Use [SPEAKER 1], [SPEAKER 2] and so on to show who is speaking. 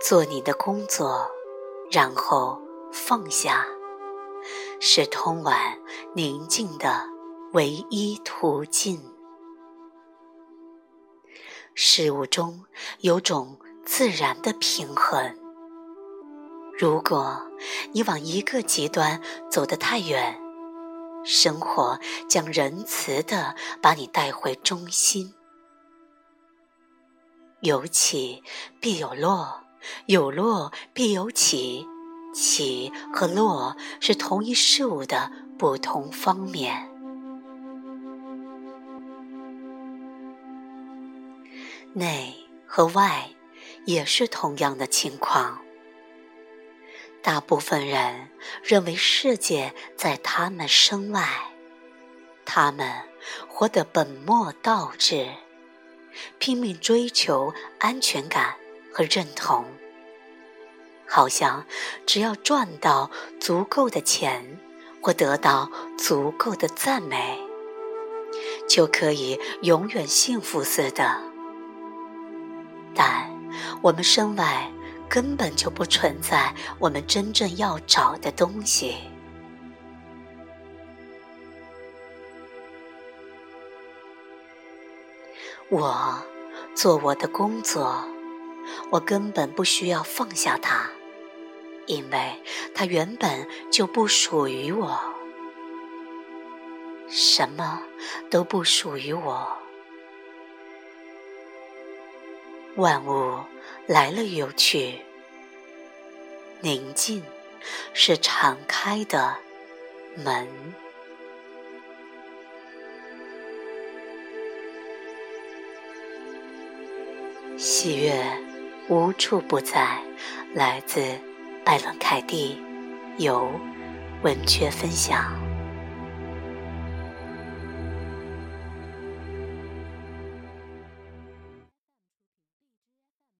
[SPEAKER 1] 做你的工作，然后放下，是通往宁静的唯一途径。事物中有种自然的平衡。如果你往一个极端走得太远，生活将仁慈地把你带回中心。有起必有落，有落必有起，起和落是同一事物的不同方面。内和外也是同样的情况。大部分人认为世界在他们身外，他们活得本末倒置，拼命追求安全感和认同，好像只要赚到足够的钱或得到足够的赞美，就可以永远幸福似的。但我们身外。根本就不存在我们真正要找的东西。我做我的工作，我根本不需要放下它，因为它原本就不属于我，什么都不属于我。万物。来了又去，宁静是敞开的门。喜悦无处不在，来自拜伦凯蒂，由文雀分享。